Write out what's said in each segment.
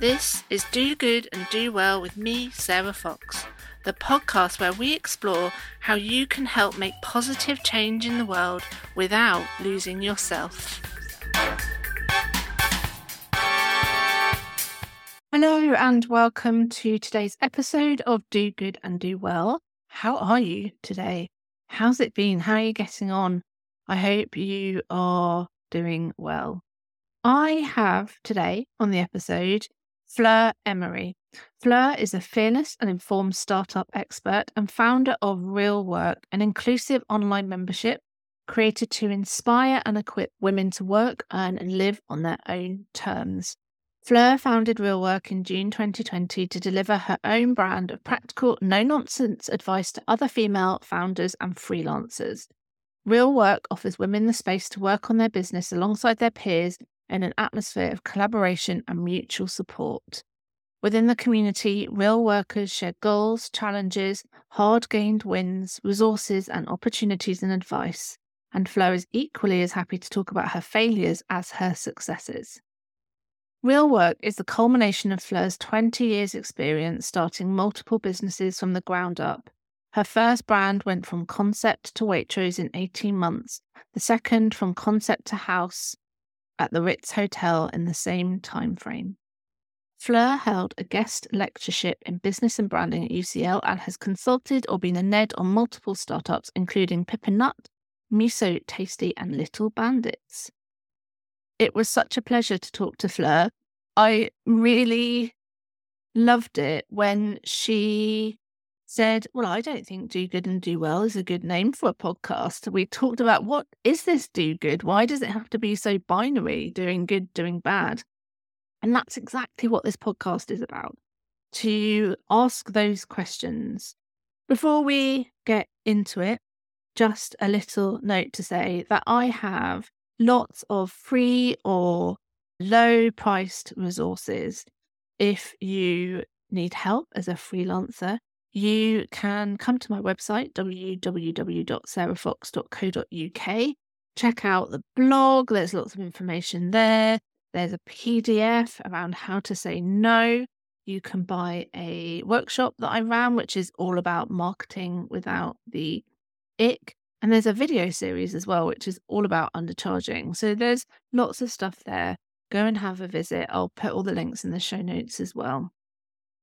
This is Do Good and Do Well with me, Sarah Fox, the podcast where we explore how you can help make positive change in the world without losing yourself. Hello, and welcome to today's episode of Do Good and Do Well. How are you today? How's it been? How are you getting on? I hope you are doing well. I have today on the episode Fleur Emery. Fleur is a fearless and informed startup expert and founder of Real Work, an inclusive online membership created to inspire and equip women to work, earn, and live on their own terms. Fleur founded Real Work in June 2020 to deliver her own brand of practical, no nonsense advice to other female founders and freelancers. Real Work offers women the space to work on their business alongside their peers in an atmosphere of collaboration and mutual support. Within the community, real workers share goals, challenges, hard gained wins, resources, and opportunities and advice. And Fleur is equally as happy to talk about her failures as her successes. Real Work is the culmination of Fleur's 20 years' experience starting multiple businesses from the ground up. Her first brand went from concept to Waitrose in 18 months, the second from concept to house at the Ritz Hotel in the same time frame. Fleur held a guest lectureship in business and branding at UCL and has consulted or been a NED on multiple startups, including Pip & Nut, Miso Tasty, and Little Bandits. It was such a pleasure to talk to Fleur. I really loved it when she said, Well, I don't think Do Good and Do Well is a good name for a podcast. We talked about what is this do good? Why does it have to be so binary, doing good, doing bad? And that's exactly what this podcast is about to ask those questions. Before we get into it, just a little note to say that I have lots of free or low priced resources if you need help as a freelancer you can come to my website, www.sarahfox.co.uk. Check out the blog, there's lots of information there. There's a PDF around how to say no. You can buy a workshop that I ran, which is all about marketing without the ick. And there's a video series as well, which is all about undercharging. So there's lots of stuff there. Go and have a visit. I'll put all the links in the show notes as well.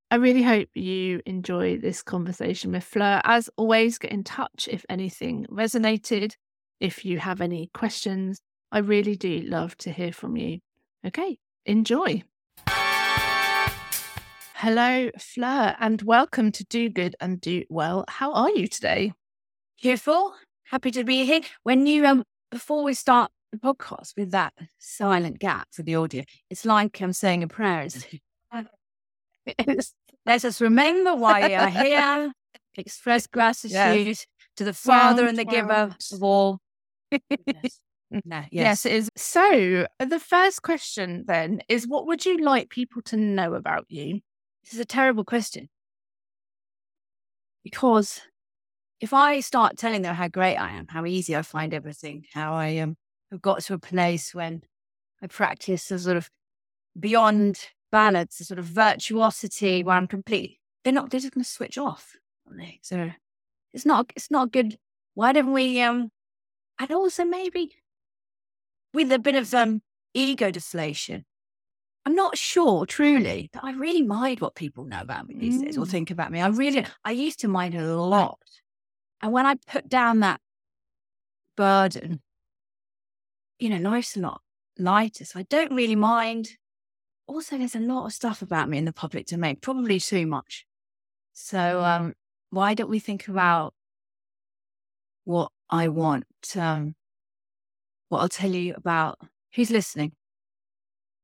I really hope you enjoy this conversation with Fleur. As always, get in touch if anything resonated. If you have any questions, I really do love to hear from you. Okay, enjoy. Hello, Fleur, and welcome to Do Good and Do Well. How are you today? Beautiful. Happy to be here. When you um before we start the podcast with that silent gap for the audio, it's like I'm saying a prayer, Let us remember why we are here, express gratitude yes. to the Father and the Giver of all. yes. No, yes. yes, it is. So, the first question then is what would you like people to know about you? This is a terrible question. Because if I start telling them how great I am, how easy I find everything, how I um, have got to a place when I practice a sort of beyond balance, a sort of virtuosity where I'm completely, they're not, they're just going to switch off. So it's not, it's not good. Why don't we, um, and also maybe with a bit of um, ego deflation, I'm not sure truly that I really mind what people know about me these mm. days or mm. think about me. I really, I used to mind a lot. And when I put down that burden, you know, life's a lot lighter. So I don't really mind also there's a lot of stuff about me in the public domain, probably too much. So mm. um, why don't we think about what I want? Um, what I'll tell you about who's listening.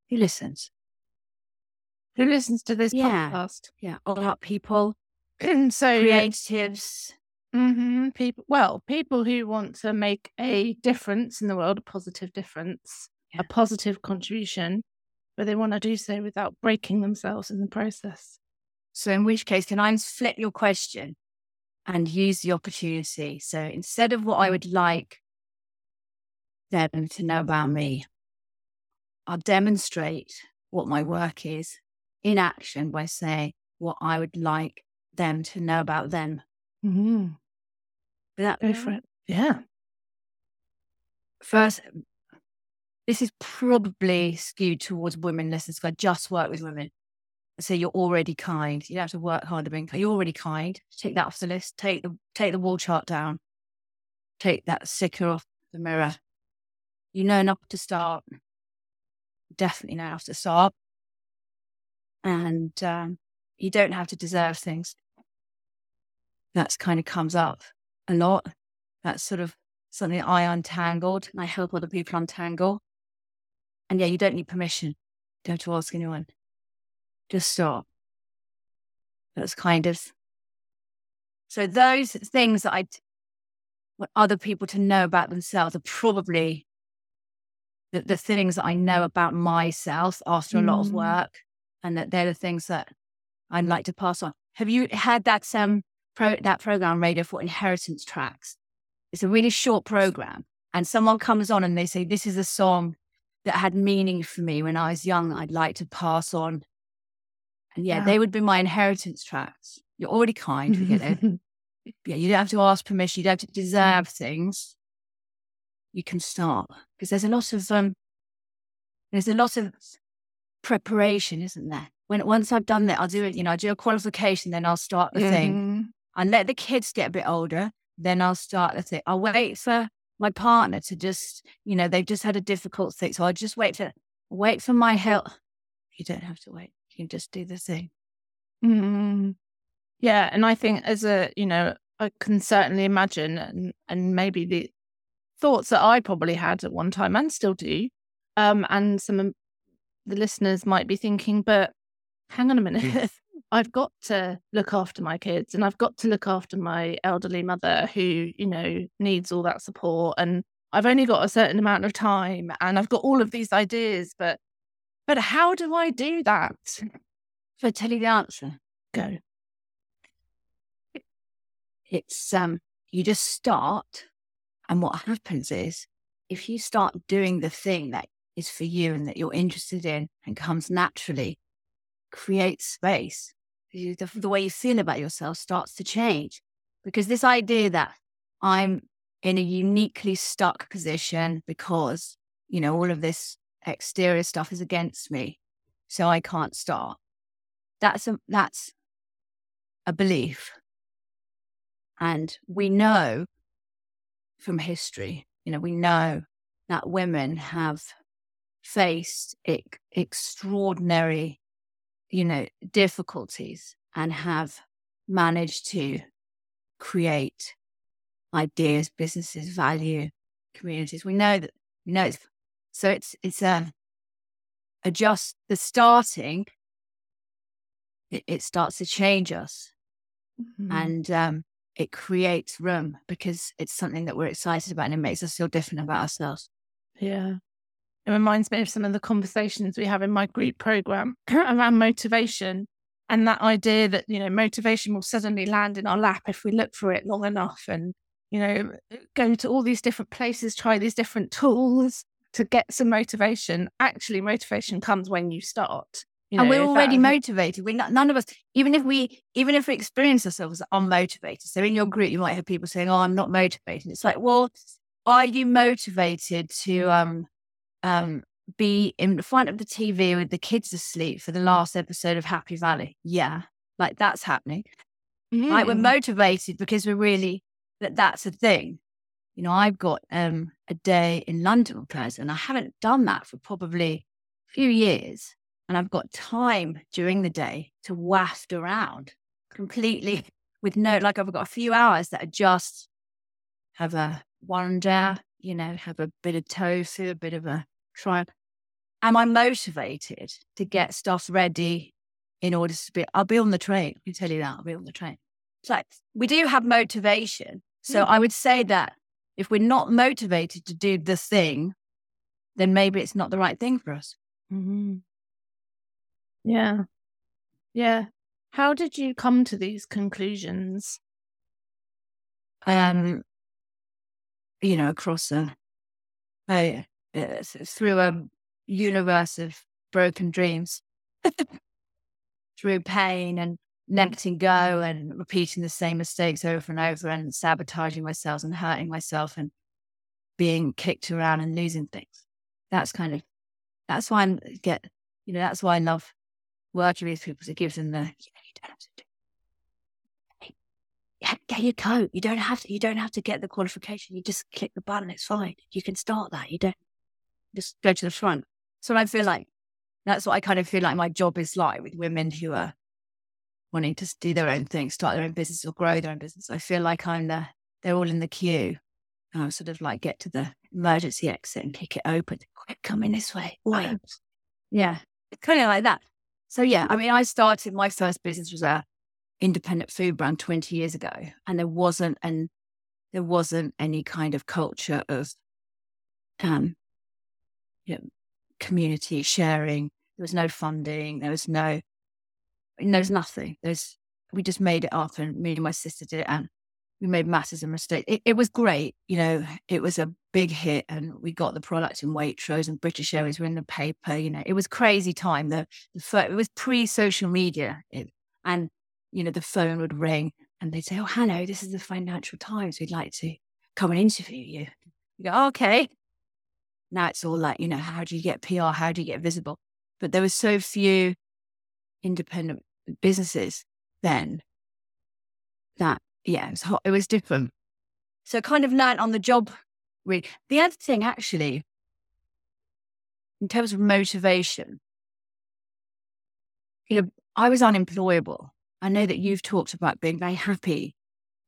Who listens? Who listens to this yeah. podcast? Yeah, all about people. And so creatives. Mm-hmm, people, well, people who want to make a difference in the world, a positive difference, yeah. a positive contribution but they want to do so without breaking themselves in the process. So, in which case, can I flip your question and use the opportunity? So, instead of what I would like them to know about me, I'll demonstrate what my work is in action by saying what I would like them to know about them. Mm-hmm. That, Go for it. Yeah. First, this is probably skewed towards women listeners I just work with women. So you're already kind. You don't have to work harder being kind. You're already kind. Take that off the list. Take the take the wall chart down. Take that sticker off the mirror. You know enough to start. Definitely know enough to start. And um, you don't have to deserve things. That's kind of comes up a lot. That's sort of something I untangled and I help other people untangle. And yeah, you don't need permission. You don't have to ask anyone. Just stop. That's kind of so those things that I want other people to know about themselves are probably the, the things that I know about myself after a lot of Mm. work, and that they're the things that I'd like to pass on. Have you had that um pro that program Radio 4 Inheritance Tracks? It's a really short program, and someone comes on and they say, "This is a song that had meaning for me when I was young. I'd like to pass on." And yeah, Yeah. they would be my inheritance tracks. You're already kind. We get it. yeah, you don't have to ask permission. You don't have to deserve things. You can start because there's a lot of um, there's a lot of preparation, isn't there? When once I've done that, I'll do it. You know, I do a qualification, then I'll start the thing. Mhm. and let the kids get a bit older. Then I'll start the thing. I'll wait for my partner to just, you know, they've just had a difficult thing. So I'll just wait for wait for my help. You don't have to wait. You can just do the thing. Mm. Yeah, and I think as a you know, I can certainly imagine, and and maybe the thoughts that I probably had at one time and still do, um, and some of the listeners might be thinking, but hang on a minute, I've got to look after my kids, and I've got to look after my elderly mother who you know needs all that support, and I've only got a certain amount of time, and I've got all of these ideas, but but how do I do that? So I tell you the answer. Go. It's um you just start and what happens is if you start doing the thing that is for you and that you're interested in and comes naturally, create space. You- The, the way you feel about yourself starts to change because this idea that I'm in a uniquely stuck position because, you know, all of this exterior stuff is against me, so I can't start. That's a, that's a belief. And we know from history, you know, we know that women have faced ex- extraordinary, you know, difficulties and have managed to create ideas, businesses, value, communities. We know that, we know it's, so it's, it's a, a just the starting, it, it starts to change us Mhm. and um, it creates room because it's something that we're excited about and it makes us feel different about ourselves. Yeah. It reminds me of some of the conversations we have in my group program around motivation and that idea that, you know, motivation will suddenly land in our lap if we look for it long enough and, you know, go to all these different places, try these different tools to get some motivation. Actually, motivation comes when you start. You and know, we're already that- motivated. We none of us, even if we even if we experience ourselves as unmotivated. So in your group, you might have people saying, "Oh, I'm not motivated." It's like, well, are you motivated to um um be in front of the TV with the kids asleep for the last episode of Happy Valley? Yeah, like that's happening. Like we're Mm. motivated because we're really that that's a thing. You know, I've got um a day in London plans, and I haven't done that for probably a few years. And I've got time during the day to waft around completely with no like I've got a few hours that are just have a wander, you know, have a bit of tofu, a bit of a try. Am I motivated to get stuff ready in order to be I'll be on the train. I can tell you that. I'll be on the train. So we do have motivation. So Mm. I would say that if we're not motivated to do the thing, then maybe it's not the right thing for us. Mhm. Yeah. Yeah. How did you come to these conclusions? Um, you know, across a, a through a universe of broken dreams. through pain and letting go and repeating the same mistakes over and over and sabotaging myself and hurting myself and being kicked around and losing things. That's kind of that's why I get you know that's why I love working with people. It gives them the yeah, you don't have to do. Get your coat. You don't have to. You don't have to get the qualification. You just click the button. It's fine. You can start that. You don't just go to the front. So I feel like that's what I kind of feel like my job is like with women who are wanting to do their own thing, start their own business or grow their own business. I feel like I'm the, they're all in the queue. I sort of like get to the emergency exit and kick it open. Quick, come in this way. Wait. Yeah. It's kind of like that. So yeah, I mean, I started my first business was a independent food brand 20 years ago. And there wasn't and there wasn't any kind of culture of um you know, community sharing. There was no funding. There was no there's nothing. There's we just made it up, and me and my sister did it, and we made masses of mistakes. It, it was great, you know. It was a big hit, and we got the product in Waitrose, and British Airways were in the paper. You know, it was crazy time. The, the it was pre social media, it, and you know the phone would ring, and they'd say, "Oh, hello, this is the Financial Times. We'd like to come and interview you." You go, oh, "Okay." Now it's all like, you know, how do you get PR? How do you get visible? But there were so few independent businesses then that yeah, it was hot. It was different. So kind of learned on the job. Really, the other thing actually, in terms of motivation, you know, I was unemployable. I know that you've talked about being very happy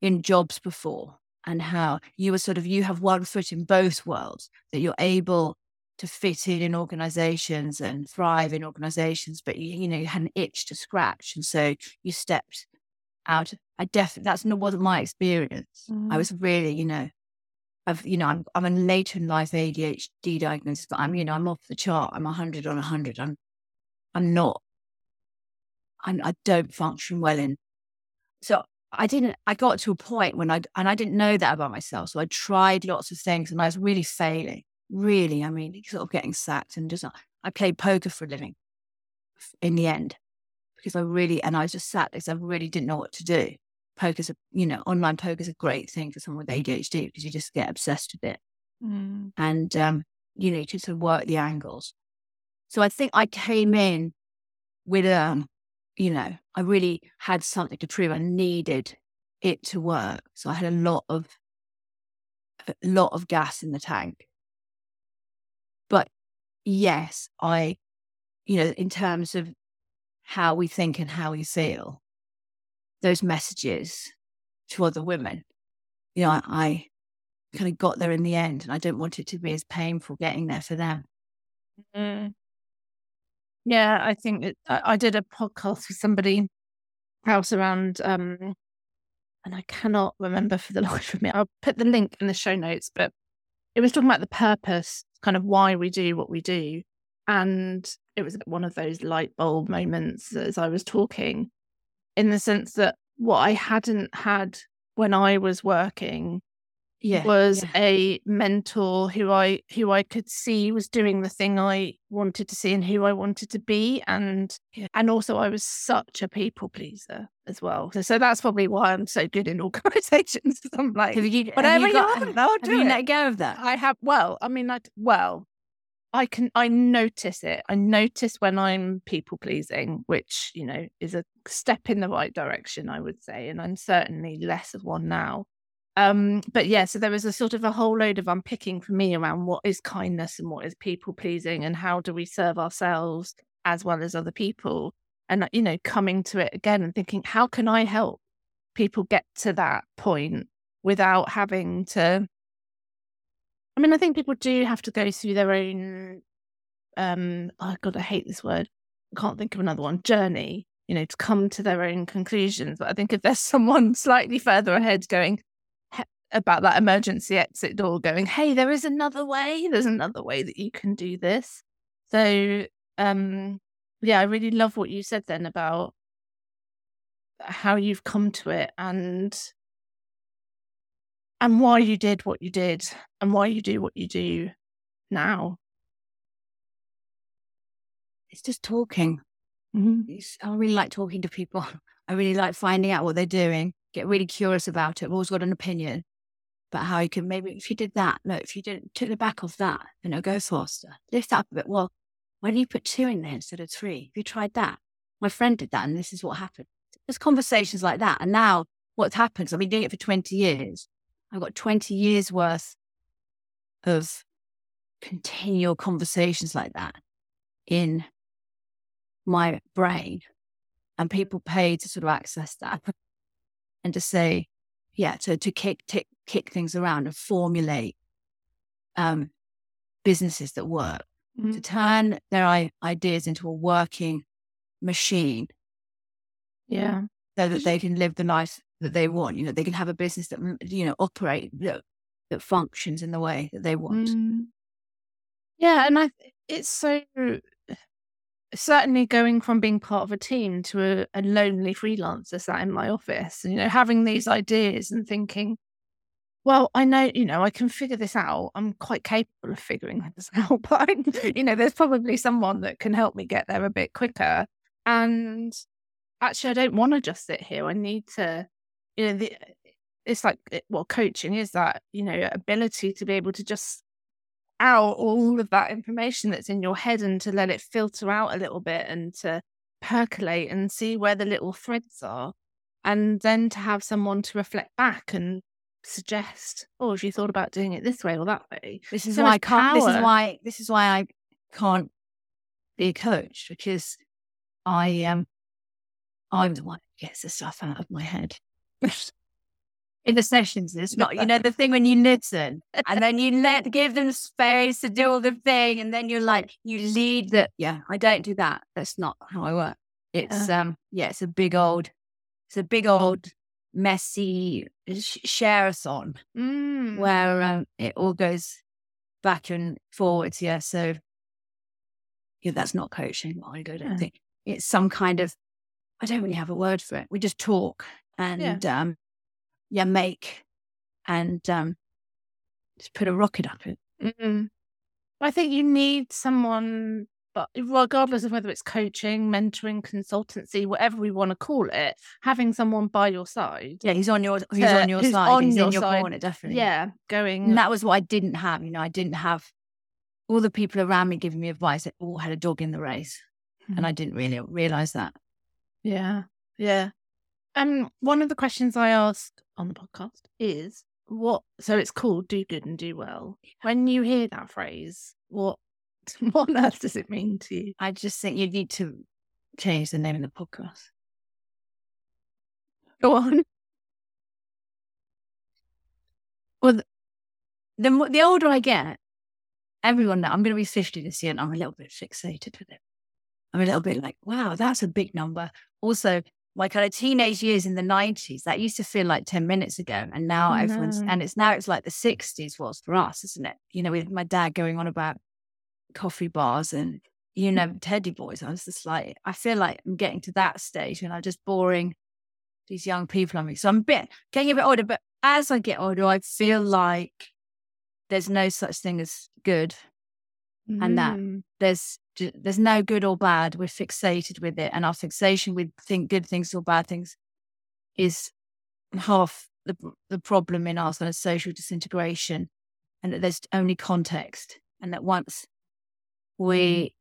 in jobs before and how you were sort of you have one foot in both worlds that you're able to fit in in organizations and thrive in organizations, but you, you know, you had an itch to scratch. And so you stepped out. I definitely, that's not, wasn't my experience. Mm. I was really, you know, I've, you know, I'm, I'm a later in life ADHD diagnosis, but I'm, you know, I'm off the chart. I'm 100 on 100. I'm, I'm not, I'm, I don't function well in. So I didn't, I got to a point when I, and I didn't know that about myself. So I tried lots of things and I was really failing really, I mean, sort of getting sacked and just, I played poker for a living in the end because I really, and I just sat because I really didn't know what to do. Poker's, a, you know, online poker's a great thing for someone with ADHD because you just get obsessed with it. Mm. And, um, you need to sort of work the angles. So I think I came in with, um, you know, I really had something to prove. I needed it to work. So I had a lot of, a lot of gas in the tank but yes, I, you know, in terms of how we think and how we feel, those messages to other women, you know, I, I kind of got there in the end and I don't want it to be as painful getting there for them. Mm. Yeah, I think it, I, did a podcast with somebody else around, um, and I cannot remember for the life of me. I'll put the link in the show notes, but it was talking about the purpose kind of why we do what we do. And it was one of those light bulb moments as I was talking, in the sense that what I hadn't had when I was working yeah, was yeah. a mentor who I who I could see was doing the thing I wanted to see and who I wanted to be and yeah. and also I was such a people pleaser as well. So, so that's probably why I'm so good in organizations. I'm like have you, whatever have you, got, you have, have you let go of that? I have well, I mean I well I can I notice it. I notice when I'm people pleasing, which, you know, is a step in the right direction, I would say. And I'm certainly less of one now. Um, but yeah, so there was a sort of a whole load of unpicking for me around what is kindness and what is people pleasing and how do we serve ourselves as well as other people. And, you know, coming to it again and thinking, how can I help people get to that point without having to? I mean, I think people do have to go through their own, um, oh God, I hate this word. I can't think of another one, journey, you know, to come to their own conclusions. But I think if there's someone slightly further ahead going, about that emergency exit door going, hey, there is another way. There's another way that you can do this. So, um, yeah, I really love what you said then about how you've come to it and and why you did what you did and why you do what you do now. It's just talking. Mhm. It's- I really like talking to people. I really like finding out what they're doing, get really curious about it. I've always got an opinion about how you can maybe, if you did that, look, if you didn't took the back off that, you know, go faster, lift up a bit. Well, why do you put two in there instead of three? Have you tried that? My friend did that and this is what happened. There's conversations like that. And now what's happened, I've been doing it for 20 years. I've got 20 years worth of continual conversations like that in my brain and people pay to sort of access that and to say yeah to, to kick tick, kick things around and formulate um, businesses that work to Mhm. turn their I- ideas into a working machine Yeah. so that they can live the life that they want you know they can have a business that mm, you know operate that, that functions in the way that they want Mm. Yeah, and I it's so certainly going from being part of a team to a, a lonely freelancer sat in my office, you know, having these ideas and thinking, well, I know, you know, I can figure this out. I'm quite capable of figuring this out, but I, mm. you know, there's probably someone that can help me get there a bit quicker. And actually, I don't want to just sit here. I need to, you know, the, it's like, well, coaching is that, you know, ability to be able to just out all of that information that's in your head and to let it filter out a little bit and to percolate and see where the little threads are. And then to have someone to reflect back and suggest, oh, have you thought about doing it this way or that way? this is so why I can't this is why this is why I can't be a coach because I um I'm the one who gets the stuff out of my head. In the sessions, it's not, you know, the thing when you listen and then you let give them space to do all the thing, and then you're like, you lead the yeah, I don't do that. That's not how I work. It's um yeah, it's a big old it's a big old messy sh- share-a-thon Mm. where um, it all goes back and forwards. Yeah. So, yeah, that's not coaching. I don't Yeah. think it's some kind of, I don't really have a word for it. We just talk and, um, yeah, make and um, just put a rocket up it. Mm. I think you need someone, but regardless of whether it's coaching, mentoring, consultancy, whatever we want to call it, having someone by your side. Yeah. He's on your, he's To- on your side. on he's your in your side. corner, definitely. Yeah, going. And that was what I didn't have. You know, I didn't have all the people around me giving me advice that all had a dog in the race. Mhm. And I didn't really realize that. Yeah, yeah. Um, one of the questions I asked on the podcast is what. So it's called "Do Good and Do Well." When you hear that phrase, what what on earth does it mean to you? I just think you need to change the name of the podcast. Go on. Well, the, the, the older I get, everyone now, I'm going to be 50 this year and I'm a little bit fixated with it. I'm a little bit like, wow, that's a big number. Also, my kind of teenage years in the 90s, that used to feel like 10 minutes ago. And now everyone's, and it's now it's like the 60s was for us, isn't it? You know, with my dad going on about coffee bars and, you know, teddy boys. I was just like, I feel like I'm getting to that stage and I'm just boring these young people on me. So I'm a bit getting a bit older, but as I get older, I feel like there's no such thing as good. And that- Mm. There's there's no good or bad. We're fixated with it, and our fixation with think good things or bad things is half the the problem in our sort of social disintegration, and that there's only context, and that once we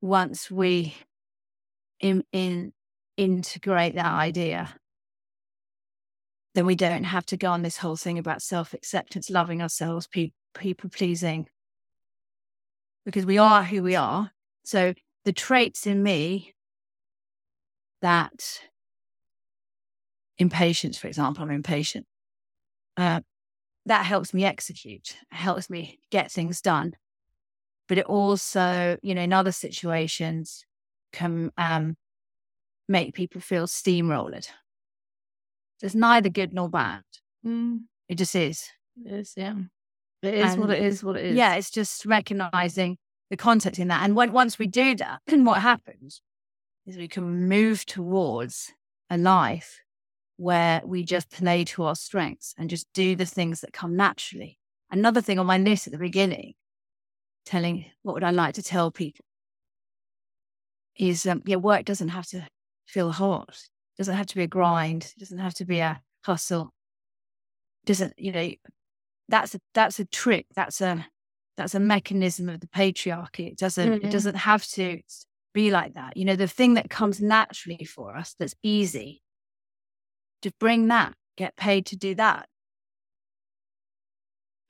once we in, in integrate that idea, then we don't have to go on this whole thing about self acceptance, loving ourselves, pe- people pleasing, because we are who we are. So the traits in me that impatience, for example, I'm impatient. Uh, that helps me execute, helps me get things done. But it also, you know, in other situations can um, make people feel steamrolled. There's neither good nor bad. Mm. It just is. It is, yeah. It is what it is. What it is. Yeah, it's just recognizing the context in that. And when, once we do that, then what happens is we can move towards a life where we just play to our strengths and just do the things that come naturally. Another thing on my list at the beginning, telling what would I like to tell people is um, yeah, work doesn't have to feel hot. It doesn't have to be a grind. It doesn't have to be a hustle. It doesn't you know? That's a that's a trick. That's a that's a mechanism of the patriarchy. It doesn't mm-hmm. it doesn't have to be like that. You know, the thing that comes naturally for us, that's easy, to bring that, get paid to do that.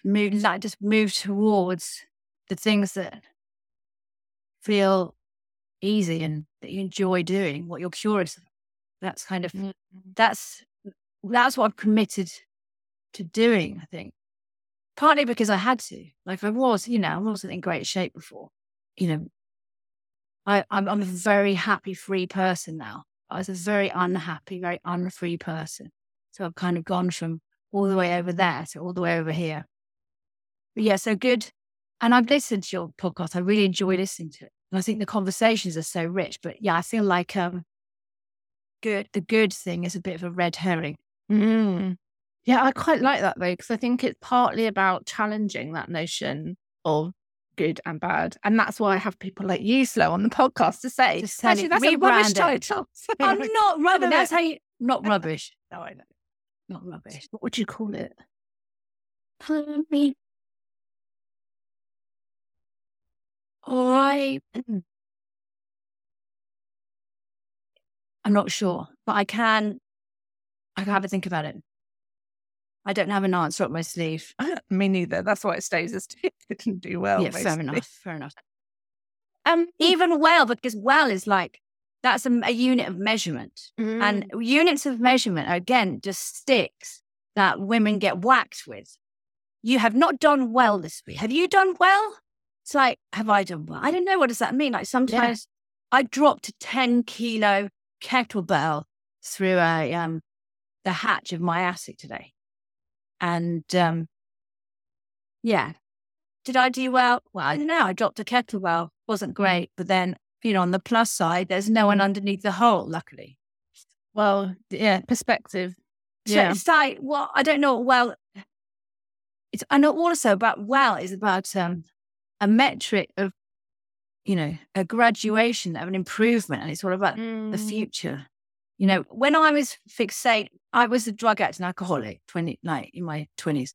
Move like just move towards the things that feel easy and that you enjoy doing, what you're curious. That's kind of mm-hmm. that's that's what I've committed to doing. I think partly because I had to. Like I was, you know, I wasn't in great shape before. You know, I I'm, I'm a very happy, free person now. I was a very unhappy, very unfree person. So I've kind of gone from all the way over there to all the way over here. But yeah, so good. And I've listened to your podcast. I really enjoy listening to it. And I think the conversations are so rich. But yeah, I feel like um, good. The good thing is a bit of a red herring. Mm. Yeah, I quite like that though, because I think it's partly about challenging that notion of good and bad. And that's why I have people like you, Slow, on the podcast to say, Just actually, that's a rubbish title. I'm not rubbish. That's how you, not rubbish. no, I know. Not rubbish. What would you call it? I I'm not sure, but I can I can have a think about it. I don't have an answer up my sleeve. Me neither. That's why it stays as it didn't do well. Yeah, fair enough. Fair enough. Um, even well, because well is like that's a, a unit of measurement, mm. and units of measurement are, again just sticks that women get whacked with. You have not done well this week. Have you done well? It's like, have I done well? I don't know. What does that mean? Like sometimes yeah. I dropped a 10 kilo kettlebell through a, um, the hatch of my attic today. And um, yeah, did I do well? Well, I don't know. I dropped a kettlebell. Wasn't great. But then, you know, on the plus side, there's no one underneath the hole, luckily. Well, yeah, perspective. So yeah. it's like, well, I don't know. Well, it's, I know also about well is about um, a metric of, you know, a graduation of an improvement. And it's all about mm. the future. You know, when I was fixate, I was a drug addict and alcoholic, 20, like in my 20s.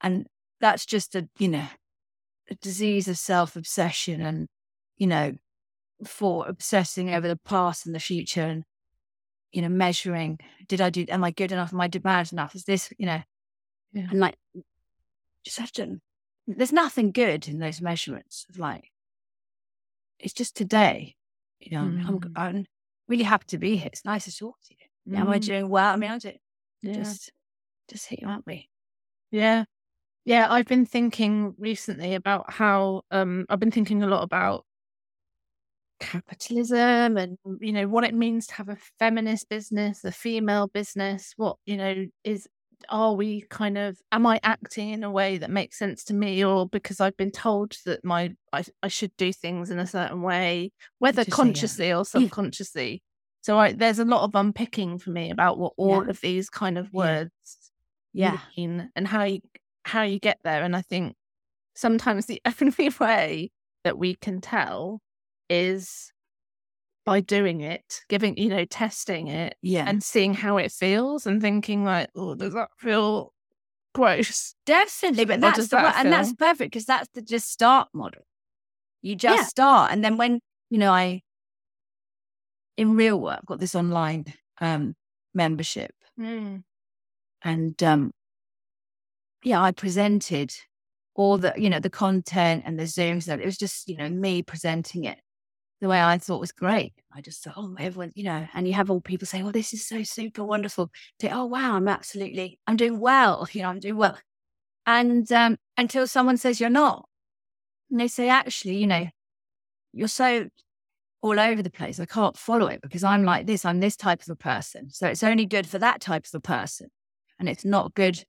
And that's just a, you know, a disease of self obsession and, you know, for obsessing over the past and the future and, you know, measuring, did I do, am I good enough? Am I bad enough? Is this, you know, yeah. and like, just have to there's nothing good in those measurements of like, it's just today. You know, mm. I'm, I'm, really happy to be here. It's nice to talk to you. Mm. Am I mm. doing well? I mean, I do. Yeah. Just, just hit you, aren't we? Yeah. Yeah. I've been thinking recently about how, um, I've been thinking a lot about capitalism and you know what it means to have a feminist business a female business what you know is are we kind of am I acting in a way that makes sense to me or because I've been told that my I, I should do things in a certain way, whether consciously yeah. or subconsciously. So I, there's a lot of unpicking for me about what all yeah. of these kind of words yeah. mean and how you how you get there. And I think sometimes the only way that we can tell is by doing it, giving, you know, testing it yeah. and seeing how it feels and thinking like, oh, does that feel gross? Definitely. But that's the, that and that's perfect because that's the just start model. You just yeah. start. And then when, you know, I in real work, I've got this online um membership. Mm. And um yeah, I presented all the, you know, the content and the Zooms and it was just, you know, me presenting it the way I thought was great. I just thought, oh, everyone, you know, and you have all people say, oh, this is so super wonderful. Say, oh, wow, I'm absolutely, I'm doing well. You know, I'm doing well. And um, until someone says you're not, and they say, actually, you know, you're so all over the place. I can't follow it because I'm like this. I'm this type of a person. So it's only good for that type of a person. And it's not good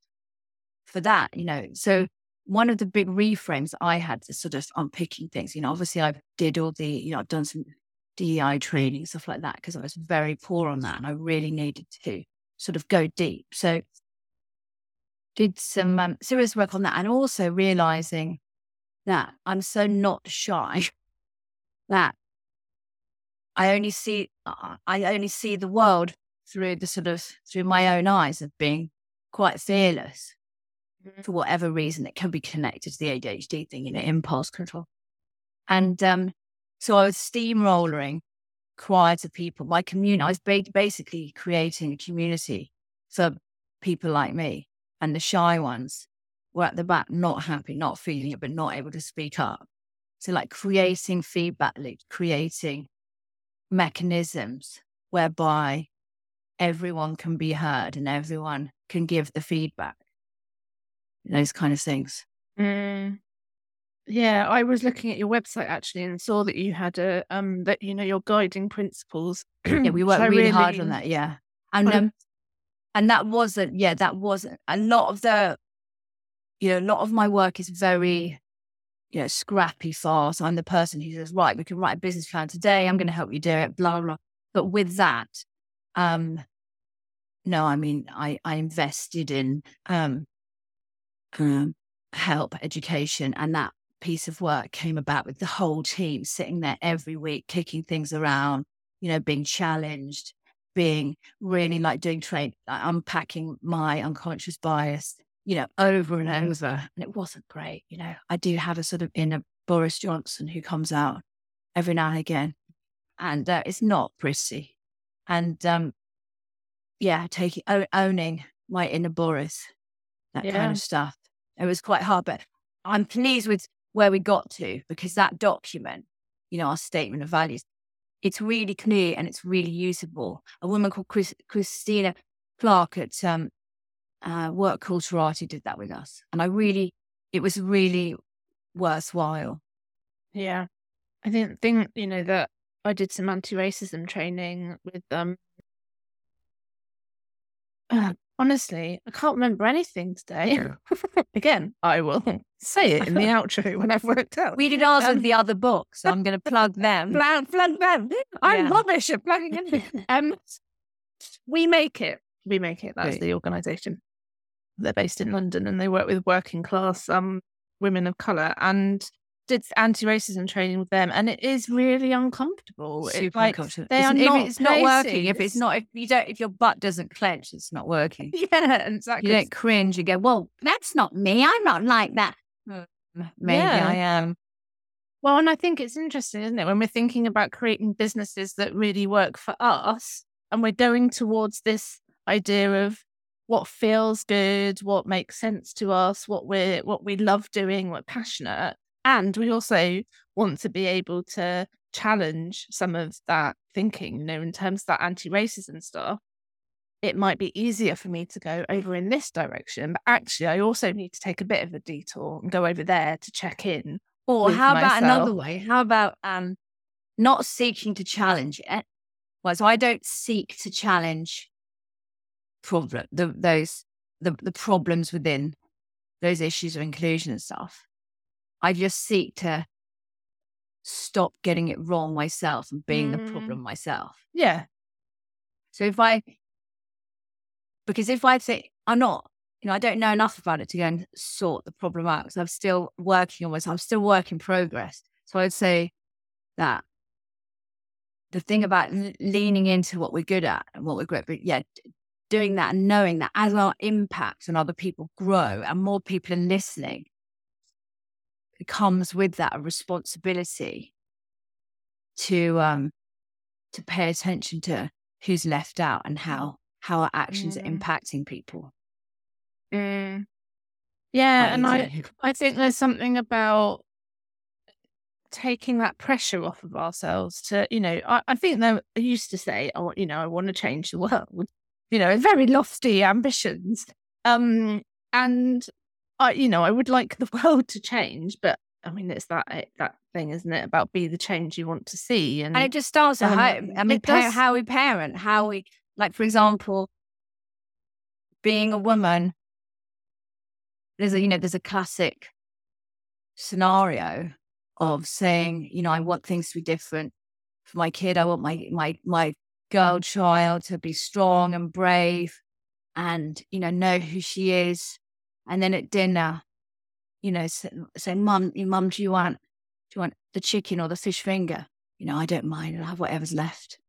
for that, you know. So one of the big reframes I had to sort of unpicking things, you know, obviously I did all the, you know, I've done some DEI training, stuff like that, because I was very poor on that and I really needed to sort of go deep. So did some um, serious work on that and also realizing that I'm so not shy that I only see I only see the world through the sort of through my own eyes of being quite fearless. For whatever reason. It can be connected to the ADHD thing, you know, impulse control. And um, so I was steamrolling quieter people. My community, I was ba- basically creating a community for people like me, and the shy ones were at the back, not happy, not feeling it, but not able to speak up. So, like creating feedback loops, creating mechanisms whereby everyone can be heard and everyone can give the feedback. Those kind of things. Mm. Yeah, I was looking at your website actually and saw that you had a um that you know your guiding principles. yeah, we worked really, really, hard on that. Yeah, and um, and that wasn't yeah that wasn't a lot of the you know a lot of my work is very you know, scrappy fast. I'm the person who says, right, we can write a business plan today. I'm going to help you do it, blah, blah. But with that, um, no, I mean, I, I invested in um, um, help, education, and that piece of work came about with the whole team sitting there every week, kicking things around, you know, being challenged, being really like doing trade, like unpacking my unconscious bias, you know, over and over. And it wasn't great. You know, I do have a sort of inner Boris Johnson who comes out every now and again. And uh, it's not pretty. And um, yeah, taking owning my inner Boris, that yeah. kind of stuff. It was quite hard, but I'm pleased with where we got to because that document, you know, our statement of values, it's really clear and it's really usable. A woman called Chris, Christina Clarke at um, uh, Workculturati did that with us. And I really, it was really worthwhile. Yeah. I think, think you know, that I did some anti racism training with um uh, honestly, I can't remember anything today. Again, I will say it in the outro when I've worked out. We did ours um, with the other book, so I'm going to plug them. plug, plug them. I'm yeah. rubbish at plugging in. Um, we make it. We make it. That's Great. the organisation. They're based in London and they work with working class um, women of colour and did anti-racism training with them and it is really uncomfortable. Super like, uncomfortable. They it's, are not if it's not working. If it's not if you don't if your butt doesn't clench, it's not working. Yeah, exactly. You don't cringe, you go, Well, that's not me. I'm not like that. Hmm, maybe yeah. I am. Well, and I think it's interesting, isn't it? When we're thinking about creating businesses that really work for us and we're going towards this idea of what feels good, what makes sense to us, what we're what we love doing, what passionate. And we also want to be able to challenge some of that thinking, you know, in terms of that anti-racism stuff. It might be easier for me to go over in this direction, but actually I also need to take a bit of a detour and go over there to check in. Or how about myself. another way? How about um not seeking to challenge it? Well, so I don't seek to challenge problem the those the, the problems within those issues of inclusion and stuff. I just seek to stop getting it wrong myself and being mm. the problem myself. Yeah. So if I because if I say I'm not, you know, I don't know enough about it to go and sort the problem out because I'm still working on myself. I'm still work in progress. So I'd say that the thing about leaning into what we're good at and what we're great, but yeah, doing that and knowing that as our impact on other people grow and more people are listening, comes with that a responsibility to um to pay attention to who's left out and how how our actions mm. are impacting people. Mm. Yeah, and I I think there's something about taking that pressure off of ourselves to, you know, I, I think they used to say, oh, you know, I want to change the world you know, very lofty ambitions. Um, and I, you know, I would like the world to change, but I mean, it's that eh, that thing, isn't it, about be the change you want to see, and, and it just starts at um, home. I mean, how we parent, how we, like, for example, being a woman. There's a, you know, there's a classic scenario of saying, you know, I want things to be different for my kid. I want my my my girl child to be strong and brave and, you know, know who she is. And then at dinner, you know, say, say Mum, Mum, do you want, do you want the chicken or the fish finger? you know, I don't mind. I'll have whatever's left.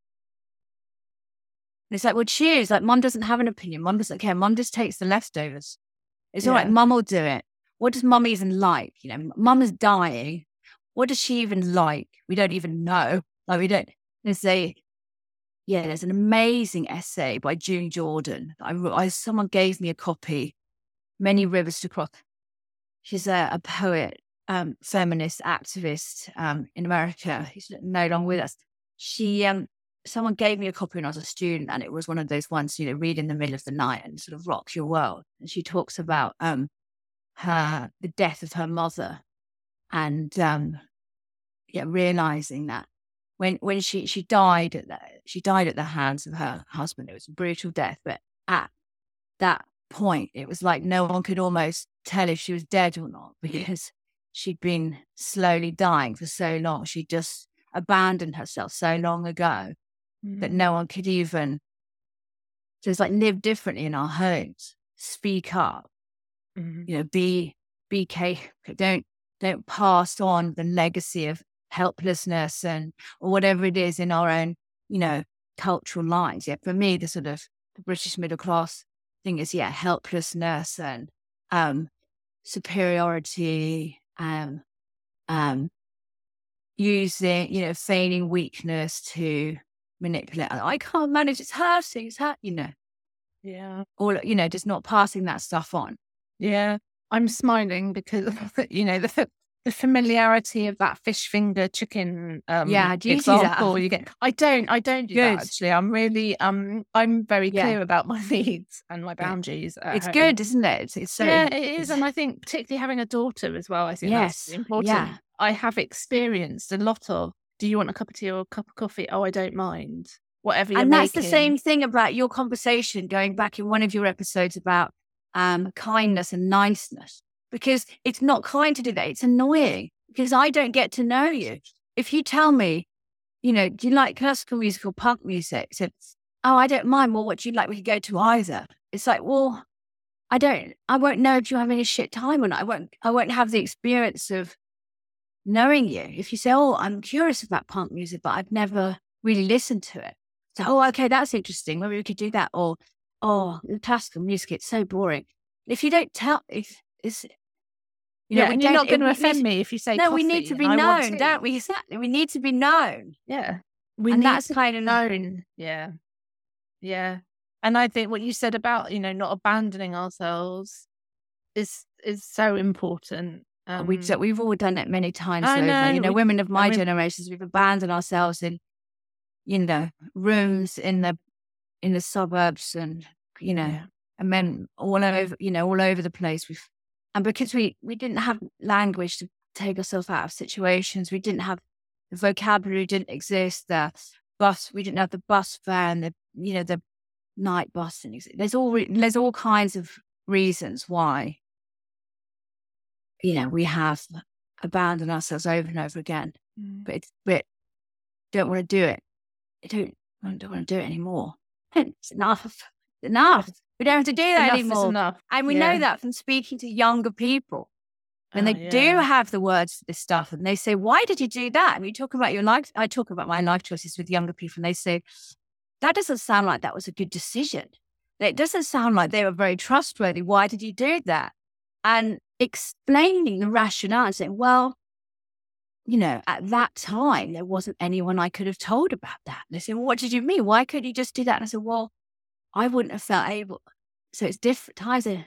And it's like, well, cheers. Like, mum doesn't have an opinion. Mum doesn't care. Mum just takes the leftovers. It's all right. Yeah. Mum will do it. What does mum even like? You know, mum is dying. What does she even like? We don't even know. Like, we don't. There's a, yeah, there's an amazing essay by June Jordan. I, wrote- I Someone gave me a copy, Many Rivers to Cross. She's a, a poet, um, feminist activist um, in America. He's no longer with us. She, um, someone gave me a copy when I was a student, and it was one of those ones, you know, read in the middle of the night and sort of rock your world. And she talks about um, her the death of her mother, and um, yeah, realizing that when when she she died at the, she died at the hands of her husband. It was a brutal death, but at that point, it was like no one could almost tell if she was dead or not because she'd been slowly dying for so long. She just abandoned herself so long ago that no one could even. So it's like live differently in our homes, speak up, Mhm. you know, be be capable. Don't don't pass on the legacy of helplessness and or whatever it is in our own, you know, cultural lines. Yeah, for me, the sort of the British middle class thing is yeah, helplessness and um superiority, um um using, you know, feigning weakness to manipulate. I can't manage, it's hurting, it's hurt, you know. Yeah. Or, you know, just not passing that stuff on. Yeah. I'm smiling because, you know, the, the familiarity of that fish finger chicken um, Yeah, do you do that? example you get. I don't, I don't do that actually. I'm really, um, I'm very Yeah. clear about my needs and my boundaries. It's home. good, isn't it? It's, it's so yeah, it is, and I think particularly having a daughter as well. I think that's Yes, important. yeah. I have experienced a lot of. Do you want a cup of tea or a cup of coffee? Oh, I don't mind. Whatever and that's the same thing about your conversation going back in one of your episodes about um, kindness and niceness because it's not kind to do that it's annoying because i don't get to know you. If you tell me you know do you like classical music or punk music? So, oh i don't mind. Well what do you like? We could go to either. It's like well i don't i won't know if you're having a shit time or not. I won't i won't have the experience of knowing you. If you say oh i'm curious about punk music but i've never really listened to it. So, oh, okay, that's interesting. Maybe we could do that. Or, oh, the classical music, it's so boring. If you don't tell, if it's, you know, yeah, and you're don't- going to offend me if you say No, we need to be I known, don't we? Exactly. We need to be known. Yeah, we and need that's to kind of known. Yeah. Yeah. And I think what you said about, you know, not abandoning ourselves is is so important. Um, we've, we've all done it many times I over. know, you know, we- women of my we- generations, we've abandoned ourselves in, you know, rooms in the in the suburbs and, you know, yeah. and men all over, you know, all over the place. We've, and because we we didn't have language to take ourselves out of situations, we didn't have the vocabulary didn't exist. The bus, we didn't have the bus and the you know the night bus. And there's all re- there's all kinds of reasons why you know we have abandoned ourselves over and over again. Mm. But it's but don't want to do it. I don't I don't want to do it anymore. It's enough. It's enough. We don't have to do that Enough anymore. enough. And we Yeah. know that from speaking to younger people. When Oh, they do yeah. have the words for this stuff and they say, Why did you do that? And you talk about your life. I talk about my life choices with younger people and they say, That doesn't sound like that was a good decision. It doesn't sound like they were very trustworthy. Why did you do that? And explaining the rationale and saying, Well, you know, at that time, there wasn't anyone I could have told about that. And they say, Well, what did you mean? Why couldn't you just do that? And I said, Well, I wouldn't have felt able. So it's different. Times are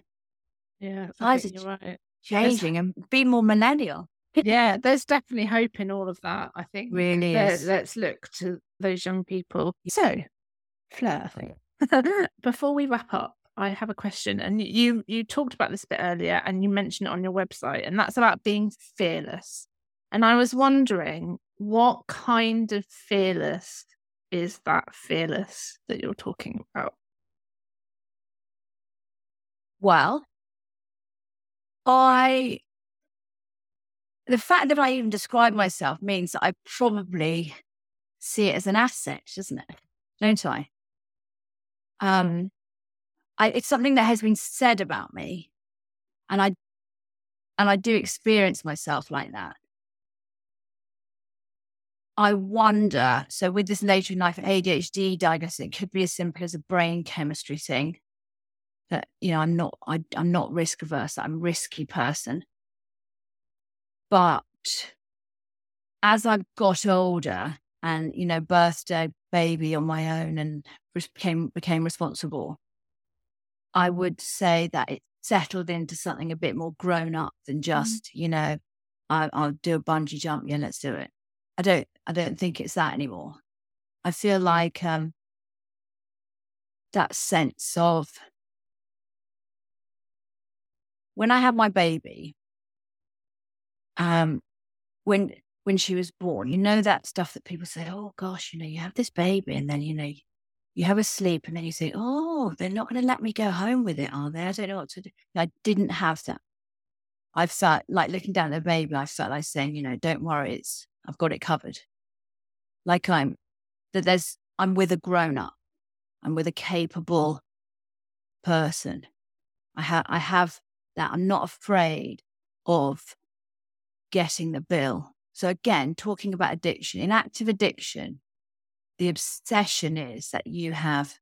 Yeah, I I think think you're right. changing and be more millennial. yeah, there's definitely hope in all of that. I think Really let's look to those young people. So, Fleur, before we wrap up, I have a question, and you you talked about this a bit earlier, and you mentioned it on your website, and that's about being fearless. And I was wondering, what kind of fearless is that fearless that you're talking about? Well, I the fact that I even describe myself means that I probably see it as an asset, doesn't it? Don't I? Um, I it's something that has been said about me, and I and I do experience myself like that. I wonder. So with this later in life ADHD diagnosis, it could be as simple as a brain chemistry thing. That you know, I'm not, I, I'm not risk averse. I'm a risky person. But as I got older, and you know, birthed a baby on my own, and became became responsible, I would say that it settled into something a bit more grown up than mm-hmm. just, mm-hmm. you know, I, will do a bungee jump. Yeah, let's do it. I don't, I don't think it's that anymore. I feel like um, that sense of when I had my baby, um, when when she was born, you know that stuff that people say, "Oh gosh, you know, you have this baby, and then you know you have a sleep and then you think, oh, they're not going to let me go home with it, are they? I don't know what to do. I didn't have that. I've felt like looking down at the baby, I felt like saying, you know, don't worry, it's, I've got it covered. Like I'm, that there's, I'm with a grown up. I'm with a capable person. I have, I have that. I'm not afraid of getting the bill. So again, talking about addiction, in active addiction, the obsession is that you have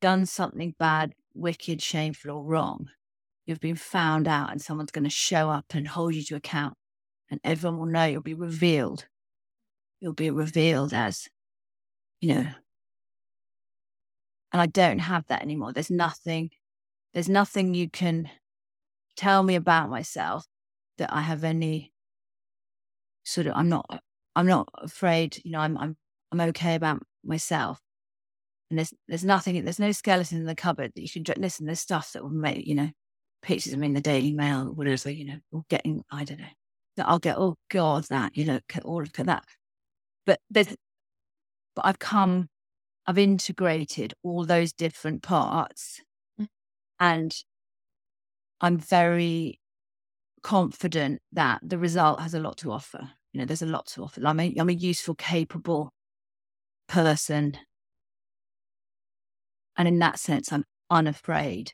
done something bad, wicked, shameful, or wrong. You've been found out, and someone's going to show up and hold you to account, and everyone will know you'll be revealed. You'll be revealed as, you know. And I don't have that anymore. There's nothing, there's nothing you can tell me about myself that I have any sort of I'm not I'm not afraid, you know, I'm I'm I'm okay about myself. And there's there's nothing, there's no skeleton in the cupboard that you can listen. There's stuff that will make you know pictures of me in the Daily Mail, whatever you know, or getting I don't know that I'll get. Oh God, that you know, or look at that. But there's, but I've come, I've integrated all those different parts, mm. and I'm very confident that the result has a lot to offer. You know, there's a lot to offer. I'm a, I'm a useful, capable person. And in that sense, I'm unafraid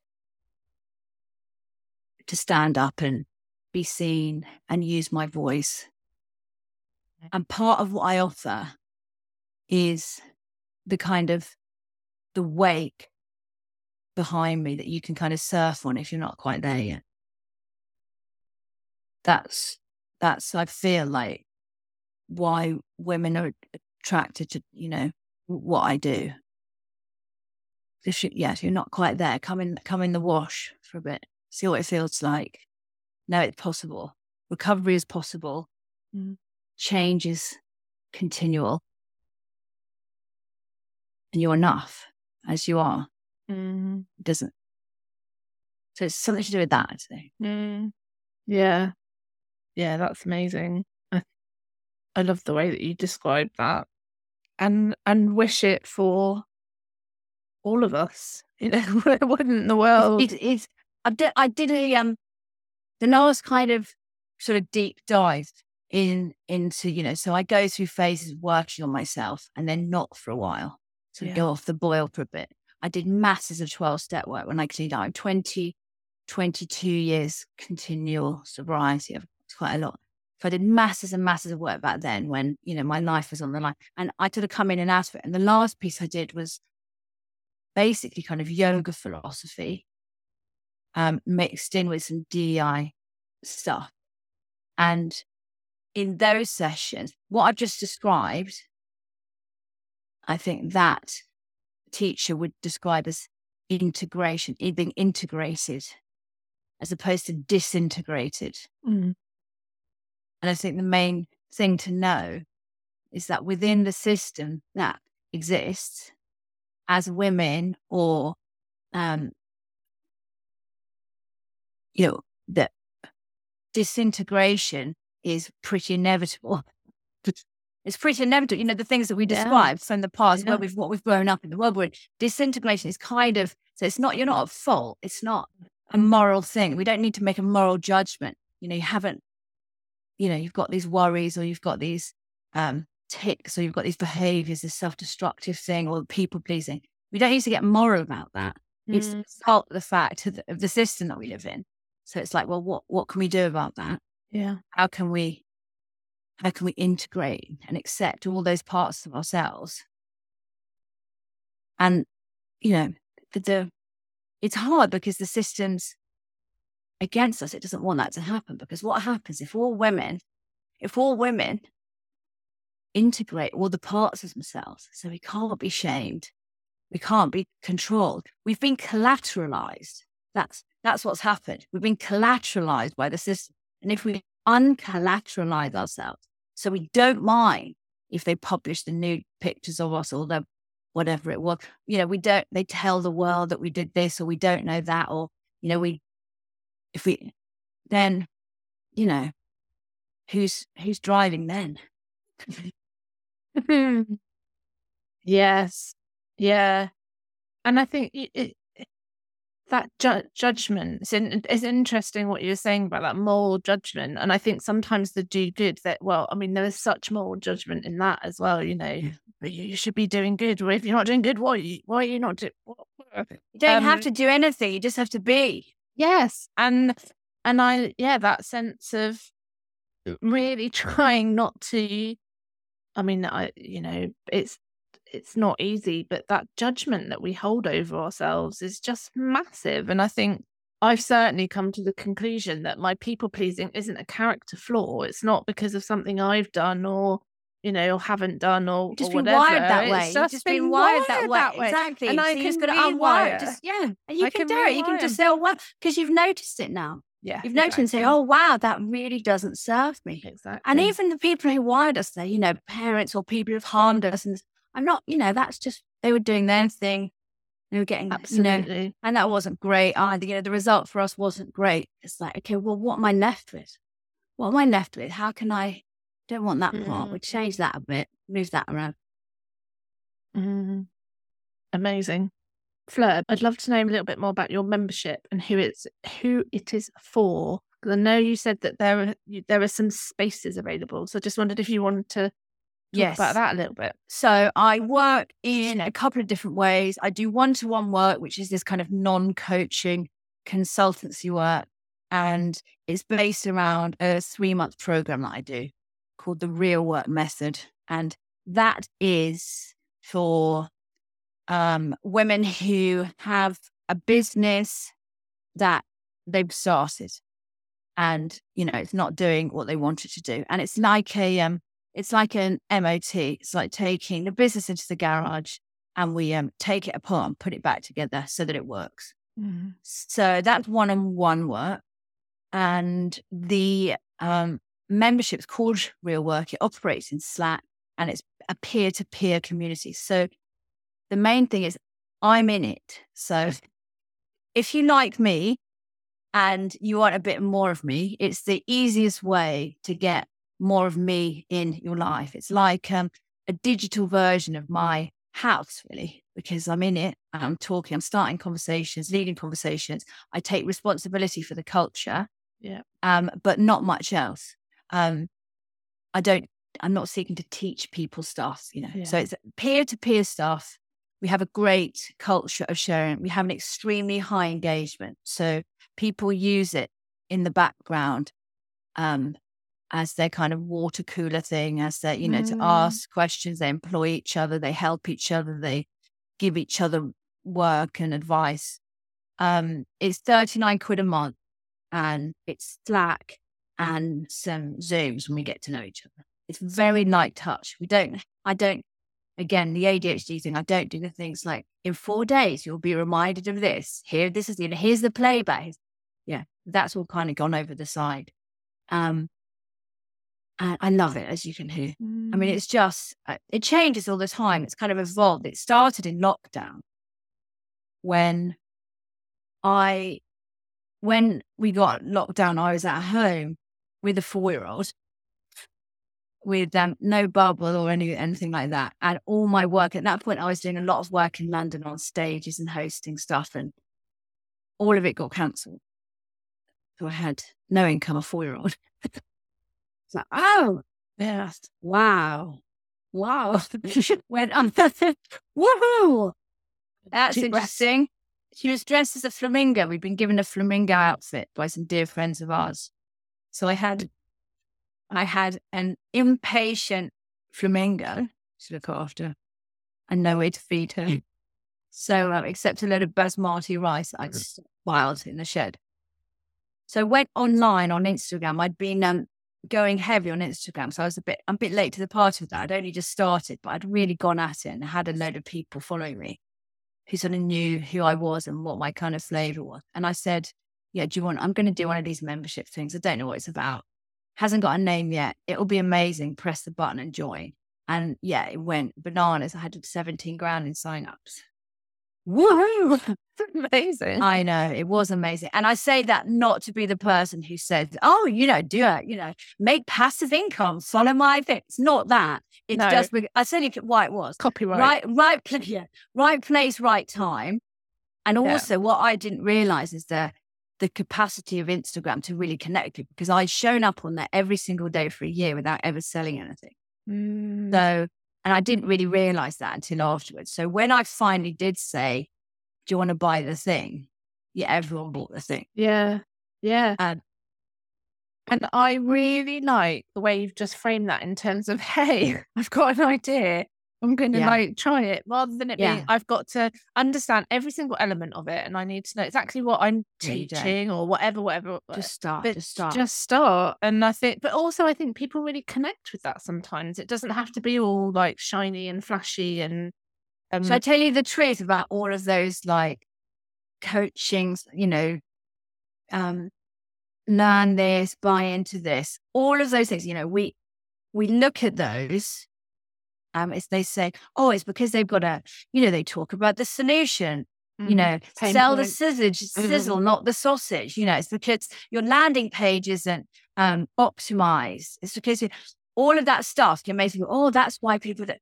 to stand up and be seen and use my voice. And part of what I offer is the kind of the wake behind me that you can kind of surf on if you're not quite there yet. That's that's I feel like why women are attracted to, you know, what I do. If you, you're not quite there. Come in, come in the wash for a bit. See what it feels like. Now it's possible. Recovery is possible. Mm. Change is continual. And you're enough as you are. Mm. It doesn't. So it's something to do with that, I'd say. Mm. Yeah. Yeah, that's amazing. I, I love the way that you describe that and and wish it for all of us. You know, wouldn't the world? It, it's. I did. I did a um, the last kind of sort of deep dive in into you know. So I go through phases working on myself, and then not for a while. So yeah. go off the boil for a bit. I did masses of twelve step work when I continued. I'm 20, 22 years continual sobriety. It's quite a lot. So I did masses and masses of work back then when, you know, my life was on the line. And I sort of come in and out of it. And the last piece I did was basically kind of yoga philosophy um, mixed in with some DEI stuff. And in those sessions, what I've just described, I think that teacher would describe as integration, being integrated as opposed to disintegrated. Mm. And I think the main thing to know is that within the system that exists, as women or, um, you know, that disintegration is pretty inevitable. It's pretty inevitable. You know, the things that we described yeah. from the past, where we've what we've grown up in the world, where disintegration is kind of so it's not you're not at fault. It's not a moral thing. We don't need to make a moral judgment. You know, you haven't you know, you've got these worries or you've got these um, ticks or you've got these behaviors, this self destructive thing or people pleasing. We don't need to get moral about that. Mm. It's part of the fact of the, of the system that we live in. So it's like, well, what what can we do about that? Yeah. How can we how can we integrate and accept all those parts of ourselves? And, you know, the, the it's hard because the system's against us. It doesn't want that to happen because what happens if all women, if all women integrate all the parts of themselves, so we can't be shamed, we can't be controlled. We've been collateralized. That's that's what's happened. We've been collateralized by the system. And if we uncollateralize ourselves, so we don't mind if they publish the nude pictures of us or the whatever it was, you know, we don't, they tell the world that we did this or we don't know that, or, you know, we, if we, then, you know, who's, who's driving then? yes. Yeah. And I think it, it, that ju- judgment. It's, in, it's interesting what you're saying about that moral judgment and i think sometimes the do good that well i mean there is such moral judgment in that as well you know but you should be doing good. Or if you're not doing good why are you, why are you not doing you don't um, have to do anything you just have to be. Yes and and i yeah that sense of really trying not to i mean i you know it's it's not easy, but that judgment that we hold over ourselves is just massive. And I think I've certainly come to the conclusion that my people pleasing isn't a character flaw. It's not because of something I've done or you know, or haven't done or, just or been wired that way. It's just, just been, been wired, that way. that way. Exactly. And so I can got to unwire. Just, yeah. And you I can, can do it. You can just say, oh, well, because you've noticed it now. Yeah. You've noticed exactly. and say, oh, wow, that really doesn't serve me. Exactly. And even the people who wired us there, you know, parents or people who've harmed us and I'm not, you know, that's just, they were doing their thing. They were getting, Absolutely. you know, and that wasn't great either. You know, the result for us wasn't great. It's like, okay, well, what am I left with? What am I left with? How can I, don't want that mm. part. We change that a bit, move that around. Mm. Amazing. Fleur, I'd love to know a little bit more about your membership and who it's who it is for. Because I know you said that there are there are some spaces available. So I just wondered if you wanted to yes. about that a little bit. So I work in a couple of different ways. I do one to one work, which is this kind of non coaching consultancy work. And it's based around a three month program that I do called the Real Work Method. And that is for um, women who have a business that they've started and you know it's not doing what they wanted to do and it's like a um it's like an MOT. It's like taking the business into the garage and we um, take it apart and put it back together so that it works. Mm-hmm. So that's one on one work. And the um, membership's called Real Work. It operates in Slack and it's a peer to peer community. So the main thing is I'm in it. So if you like me and you want a bit more of me, it's the easiest way to get more of me in your life. It's like um, a digital version of my house, really, because I'm in it. I'm talking, I'm starting conversations, leading conversations. I take responsibility for the culture, yeah, um, but not much else. Um, I don't. I'm not seeking to teach people stuff, you know. Yeah. So it's peer to peer stuff. We have a great culture of sharing. We have an extremely high engagement. So people use it in the background um, as their kind of water cooler thing, as their, you know, mm. to ask questions. They employ each other, they help each other, they give each other work and advice. Um, it's 39 quid a month and it's Slack and some Zooms when we get to know each other. It's very light touch. We don't, I don't, again, the ADHD thing, I don't do the things like in four days, you'll be reminded of this. Here, this is, you know, here's the playback. Yeah, that's all kind of gone over the side. Um, and I love it, as you can hear. Mm. I mean, mm. it's just, uh, it changes all the time. It's kind of evolved. It started in lockdown when I, when we got locked down, I was at home with a four year old with um, no bubble or any, anything like that. And all my work at that point, I was doing a lot of work in London on stages and hosting stuff, and all of it got cancelled. So I had no income, a four year old. It's like, oh, yes, wow, wow. Went on, woohoo. That's interesting. She was dressed as a flamingo. We'd been given a flamingo outfit by some dear friends of ours. So I had I had an impatient flamingo to look after and no way to feed her. So, uh, except a load of basmati rice I just wild in the shed. So I went online on Instagram. I'd been um, going heavy on Instagram. So I was a bit, I'm a bit late to the party with that. I'd only just started, but I'd really gone at it and had a load of people following me who sort of knew who I was and what my kind of flavor was. And I said, yeah, do you want, I'm going to do one of these membership things. I don't know what it's about. Hasn't got a name yet. It'll be amazing. Press the button and join. And yeah, it went bananas. I had 17 grand in signups. Woo! amazing. I know it was amazing. And I say that not to be the person who says, oh, you know, do it, you know, make passive income, follow my thing. It's not that. It's No. just, I said it why it was. Copyright. Right, right, pla- yeah, right place, right time. And Yeah. also, what I didn't realize is the the capacity of Instagram to really connect people because I'd shown up on there every single day for a year without ever selling anything. Mm. So, and I didn't really realize that until afterwards. So when I finally did say, "Do you want to buy the thing?" Yeah, everyone bought the thing. Yeah. Yeah. And And I really like the way you've just framed that in terms of, hey, I've got an idea. I'm going to Yeah. like try it rather than it Yeah. being, I've got to understand every single element of it and I need to know exactly what I'm Yeah, you don't. teaching or whatever, whatever. just start, just start. Just start. And I think, but also I think people really connect with that sometimes. It doesn't have to be all like shiny and flashy and, um, Should I tell you the truth about all of those like coachings, you know, um, learn this, buy into this, all of those things, you know, we we look at those. Um, as they say, oh, it's because they've got a, you know, they talk about the solution, you mhm, know, pain sell the point. sizzle, sizzle, not the sausage. You know, it's because your landing page isn't um, optimized. It's because you, all of that stuff can make you, oh, that's why people. Do.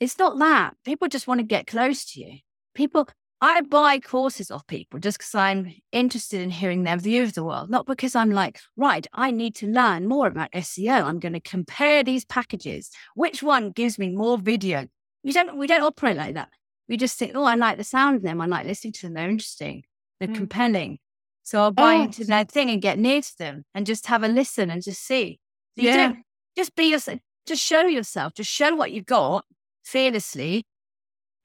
It's not that. People just want to get close to you. People, I buy courses off people just because I'm interested in hearing their view of the world, not because I'm like, right, I need to learn more about SEO. I'm going to compare these packages. Which one gives me more video? We don't. We don't operate like that. We just think, oh, I like the sound of them. I like listening to them. They're interesting. They're Mm. compelling. So I'll buy Oh, into their thing and get near to them and just have a listen and just see. You Yeah. don't just be yourself. Just show yourself. Just show what you've got fearlessly.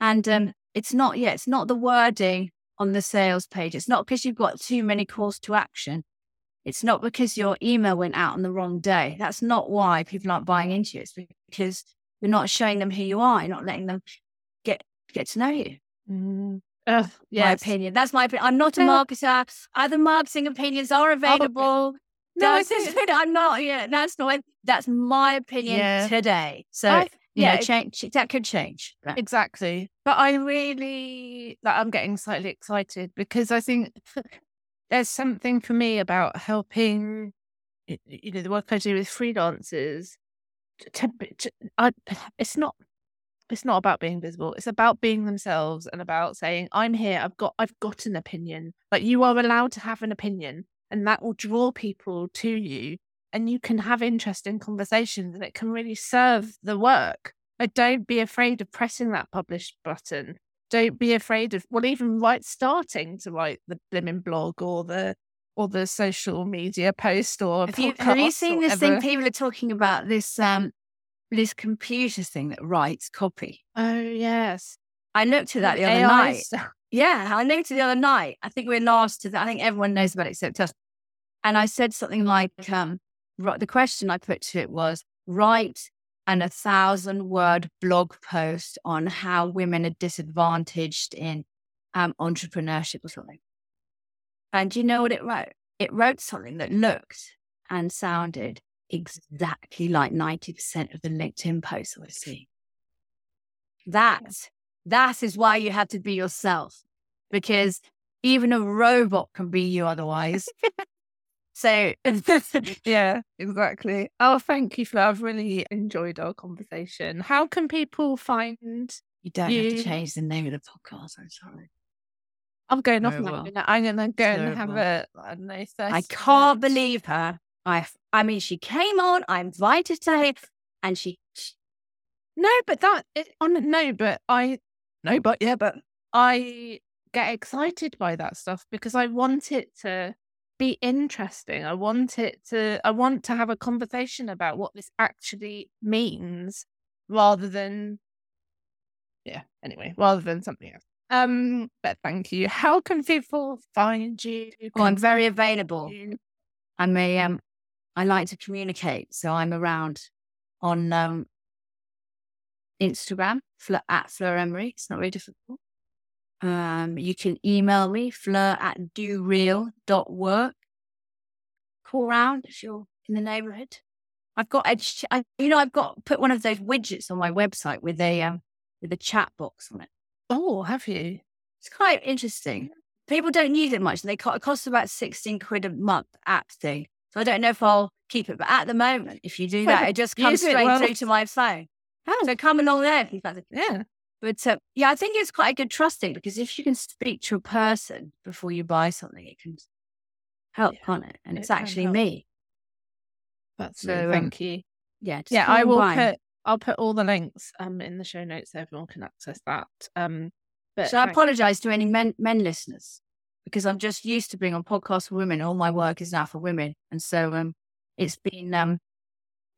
And um, it's not, yeah, it's not the wording on the sales page. It's not because you've got too many calls to action. It's not because your email went out on the wrong day. That's not why people aren't buying into you. It's because you're not showing them who you are. You're not letting them get get to know you. Mm. Ugh, My opinion. That's my opinion. I'm not a marketer. Other marketing opinions are available. No, I'm not. Yeah, that's not. That's my opinion Yeah. today. So I- you yeah, know, change that could change. Exactly. But I really like I'm getting slightly excited because I think there's something for me about helping you know the work I do with freelancers to, to I, it's not it's not about being visible it's about being themselves and about saying I'm here I've got I've got an opinion like you are allowed to have an opinion and that will draw people to you and you can have interesting conversations and it can really serve the work But don't be afraid of pressing that publish button. Don't be afraid of well, even right starting to write the blimmin' blog or the or the social media post or have you have you seen this thing? People are talking about this um this computer thing that writes copy. Oh yes, I looked at that the other AI night. stuff. Yeah, I looked at the other night. I think we're last to that. I think everyone knows about it except us. And I said something like, um, the question I put to it was write an a thousand word blog post on how women are disadvantaged in um, entrepreneurship or something. And you know what it wrote? It wrote something that looked and sounded exactly like 90% of the LinkedIn posts I see. That, that is why you have to be yourself because even a robot can be you otherwise. so, Yeah, exactly. Oh, thank you, Flo. I've really enjoyed our conversation. How can people find? you don't you? have to change the name of the podcast. I'm sorry. I'm going off now. well. I'm gonna go and have a I know. 30 I can't believe her. I, I mean, she came on, I invited her, and she, No, but that it, on no, but I no, but yeah, but I get excited by that stuff because I want it to be interesting. I want it to I want to have a conversation about what this actually means rather than yeah, anyway, rather than something else. Um, but thank you. How can people find you? Well, I'm very available. I'm a um I like to communicate, so I'm around on um Instagram, Fleur, at Fleur Emery. It's not very difficult. Um, you can email me, fleur at doreal.work. Call round if you're in the neighborhood. I've got, I, you know, I've got put one of those widgets on my website with a um, with a chat box on it. Oh, have you? It's quite interesting. People don't use it much. They cost, it costs about sixteen quid a month app thing. So I don't know if I'll keep it. But at the moment, if you do that, it just comes straight well. through to my phone. Oh. So come along there. Yeah. But uh, yeah, I think it's quite a good trusting because if you can speak to a person before you buy something, it can help, yeah, can't it? And it it's actually me. That's so. Thank um, you. Yeah, yeah. I will put. I'll put all the links um in the show notes so everyone can access that. Um, but so I apologise to any men men listeners because I'm just used to being on podcasts for women. All my work is now for women, and so um, it's been um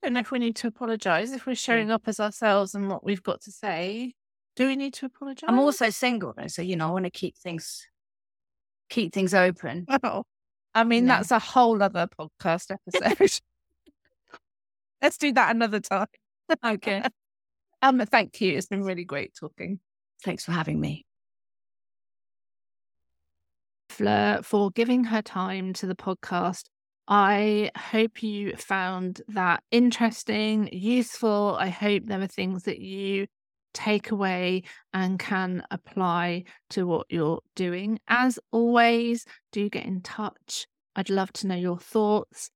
don't know if we need to apologise if we're showing up as ourselves and what we've got to say. Do we need to apologise? I'm also single, so you know I want to keep things keep things open. Well, I mean no. that's a whole other podcast episode. Let's do that another time. okay. um, thank you. It's been really great talking. Thanks for having me. Fleur for giving her time to the podcast I hope you found that interesting, useful. I hope there are things that you take away and can apply to what you're doing. As always, do get in touch. I'd love to know your thoughts.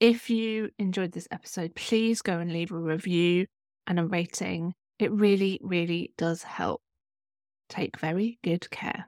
If you enjoyed this episode, please go and leave a review and a rating. It really, really does help. Take very good care.